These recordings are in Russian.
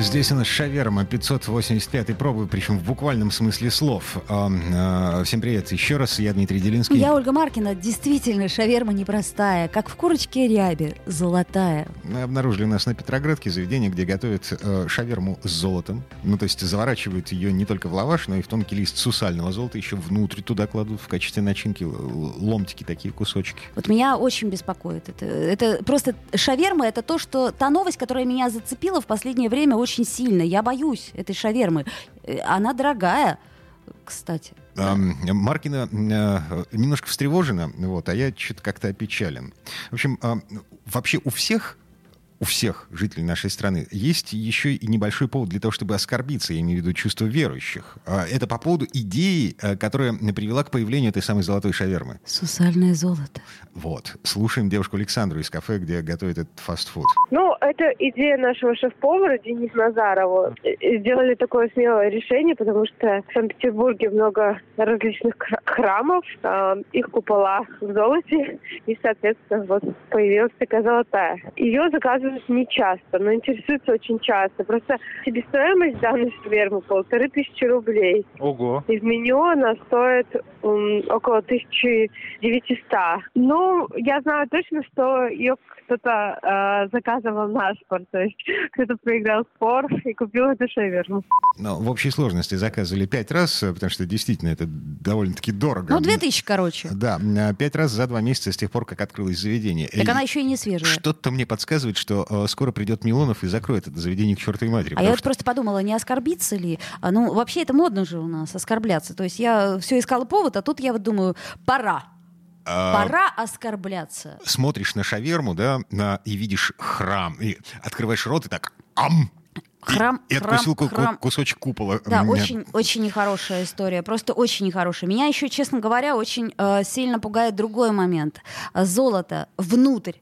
Здесь у нас шаверма 585 пробы, причем в буквальном смысле слов. А, а, всем привет еще раз, я Дмитрий Делинский. Я Ольга Маркина. Действительно, шаверма непростая, как в курочке рябе, золотая. Мы обнаружили у нас на Петроградке заведение, где готовят э, шаверму с золотом. Ну, то есть заворачивают ее не только в лаваш, но и в тонкий лист сусального золота, еще внутрь туда кладут в качестве начинки ломтики такие, кусочки. Вот меня очень беспокоит. Это, это просто шаверма, это то, что та новость, которая меня зацепила в последнее время очень сильно. Я боюсь этой шавермы. Э, она дорогая, кстати. Маркина э, немножко встревожена, вот, а я что-то как-то опечален. В общем, вообще у всех у всех жителей нашей страны есть еще и небольшой повод для того, чтобы оскорбиться, я имею в виду чувство верующих. А, это по поводу идеи, э, которая привела к появлению этой самой золотой шавермы. Сусальное золото. Вот. Слушаем девушку Александру из кафе, где готовит этот фастфуд. Ну, это идея нашего шеф-повара Дениса Назарова. Сделали такое смелое решение, потому что в Санкт-Петербурге много различных храмов, э, их купола в золоте, и, соответственно, вот появилась такая золотая. Ее заказывают не часто, но интересуются очень часто. Просто себестоимость данной шавермы полторы тысячи рублей. Ого. Из меню она стоит um, около 1900. Ну, я знаю точно, что ее кто-то э, заказывал на спор, то есть кто-то проиграл спор и купил эту шаверму. Ну, в общей сложности заказывали пять раз, потому что действительно это довольно-таки дорого. Ну, две тысячи, короче. Да, пять раз за два месяца с тех пор, как открылось заведение. Так и она еще и не свежая. Что-то мне подсказывает, что э, скоро придет Милонов и закроет это заведение к чертовой матери. А я вот просто подумала, не оскорбиться ли? А, ну, вообще это модно же у нас, оскорбляться. То есть я все искала повод, а тут я вот думаю, пора. А, Пора оскорбляться. Смотришь на шаверму, да, на, и видишь храм, и открываешь рот и так ам, Храм, и, и храм, откусил храм. кусочек купола. Да, очень, очень нехорошая история, просто очень нехорошая. Меня еще, честно говоря, очень э, сильно пугает другой момент. Золото внутрь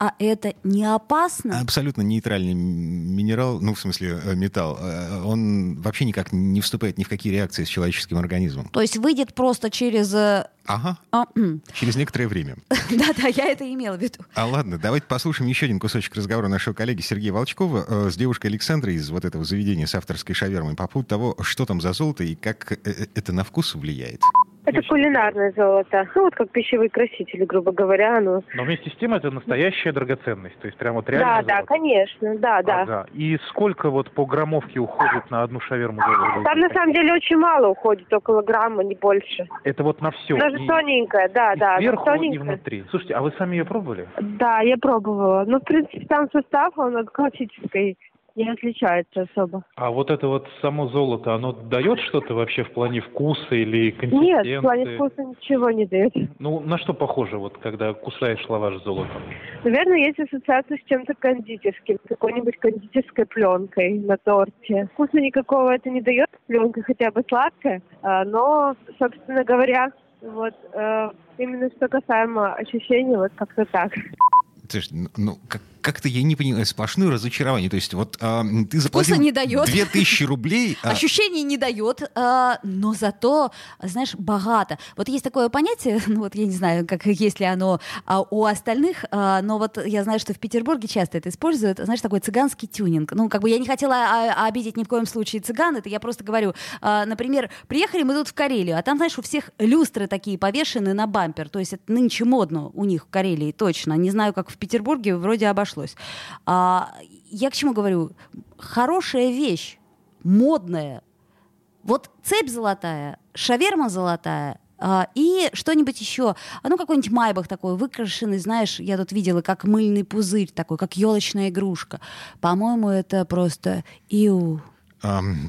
а это не опасно? Абсолютно нейтральный минерал, ну, в смысле, э, металл. Э, он вообще никак не вступает ни в какие реакции с человеческим организмом. То есть выйдет просто через... Э, ага. А, через некоторое время. Да-да, я это имела в виду. А ладно, давайте послушаем еще один кусочек разговора нашего коллеги Сергея Волчкова с девушкой Александрой из вот этого заведения с авторской шавермой по поводу того, что там за золото и как это на вкус влияет. Это кулинарное золото. Ну, вот как пищевые красители, грубо говоря. Оно... Но вместе с тем это настоящая драгоценность. То есть прям вот реально Да, золото. да, конечно. Да, да. Ага. И сколько вот по граммовке уходит на одну шаверму золота? Там на самом деле очень мало уходит, около грамма, не больше. Это вот на все? Она же и... тоненькая, да, и да. сверху тоненькая. и внутри. Слушайте, а вы сами ее пробовали? Да, я пробовала. Ну, в принципе, там состав, он от классической не отличается особо. А вот это вот само золото, оно дает что-то вообще в плане вкуса или консистенции? Нет, в плане вкуса ничего не дает. Ну, на что похоже, вот когда кусаешь лаваш с золотом? Наверное, есть ассоциация с чем-то кондитерским, какой-нибудь кондитерской пленкой на торте. Вкуса никакого это не дает, пленка хотя бы сладкая, а, но, собственно говоря, вот э, именно что касаемо ощущений, вот как-то так. ну, как, как-то я не понимаю, сплошное разочарование. То есть вот а, ты заплатил не дает. 2000 рублей. А... Ощущений не дает, а, но зато, знаешь, богато. Вот есть такое понятие, ну вот я не знаю, как есть ли оно а, у остальных, а, но вот я знаю, что в Петербурге часто это используют, знаешь, такой цыганский тюнинг. Ну, как бы я не хотела а, обидеть ни в коем случае цыган, это я просто говорю, а, например, приехали мы тут в Карелию, а там, знаешь, у всех люстры такие повешены на бампер, то есть это нынче модно у них в Карелии, точно. Не знаю, как в Петербурге, вроде обошлось обошлось. А, я к чему говорю? Хорошая вещь, модная. Вот цепь золотая, шаверма золотая, а, и что-нибудь еще, ну, какой-нибудь майбах такой, выкрашенный, знаешь, я тут видела, как мыльный пузырь такой, как елочная игрушка. По-моему, это просто иу.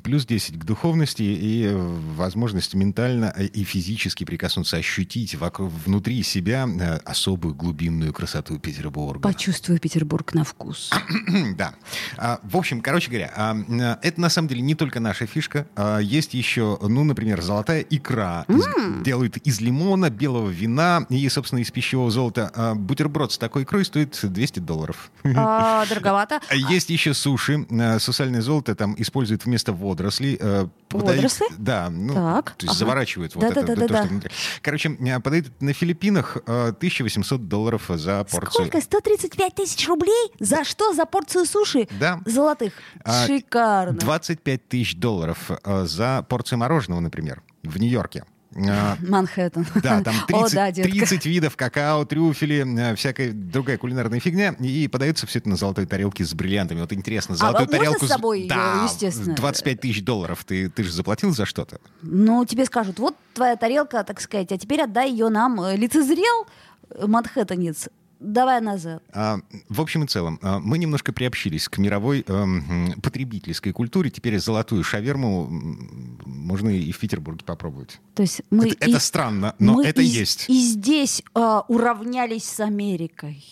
Плюс 10 к духовности и э, возможность ментально э, и физически прикоснуться, ощутить вокруг, внутри себя э, особую глубинную красоту Петербурга. Почувствую Петербург на вкус. Да. А, В общем, короче говоря, это на самом деле не только наша фишка. А, Есть еще, ну, например, золотая икра. Из- Делают из лимона, белого вина и, собственно, из пищевого золота. А, Бутерброд с такой икрой стоит 200 долларов. Дороговато. Есть еще суши. Сусальное золото там используют вместо водорослей. э, подают- Водоросли? Да. Ну, Так, То есть ага. заворачивают вот Да-да-да-да-да. это, то, что внутри. Короче, э, подают на Филиппинах э, 1800 долларов за порцию. Сколько? 135 тысяч рублей? За что? За порцию суши? Да. Золотых. А, Шикарно. 25 тысяч долларов э, за порцию мороженого, например, в Нью-Йорке. Э, Манхэттен. Да, там 30, О, да, детка. 30 видов какао, трюфели, э, всякая другая кулинарная фигня. И подается все это на золотой тарелке с бриллиантами. Вот интересно, золотую А тарелку... с собой, да, естественно? 25 тысяч долларов. Ты, ты же заплатил за что-то? Ну, тебе скажут, вот твоя тарелка, так сказать, а теперь отдай ее нам. Э, Лицезрел, э, манхэттенец, давай назад. А, В общем и целом, а, мы немножко приобщились к мировой эм, потребительской культуре. Теперь золотую шаверму можно и в Петербурге попробовать. То есть мы это, и- это странно, но мы это и, есть. И здесь а, уравнялись с Америкой.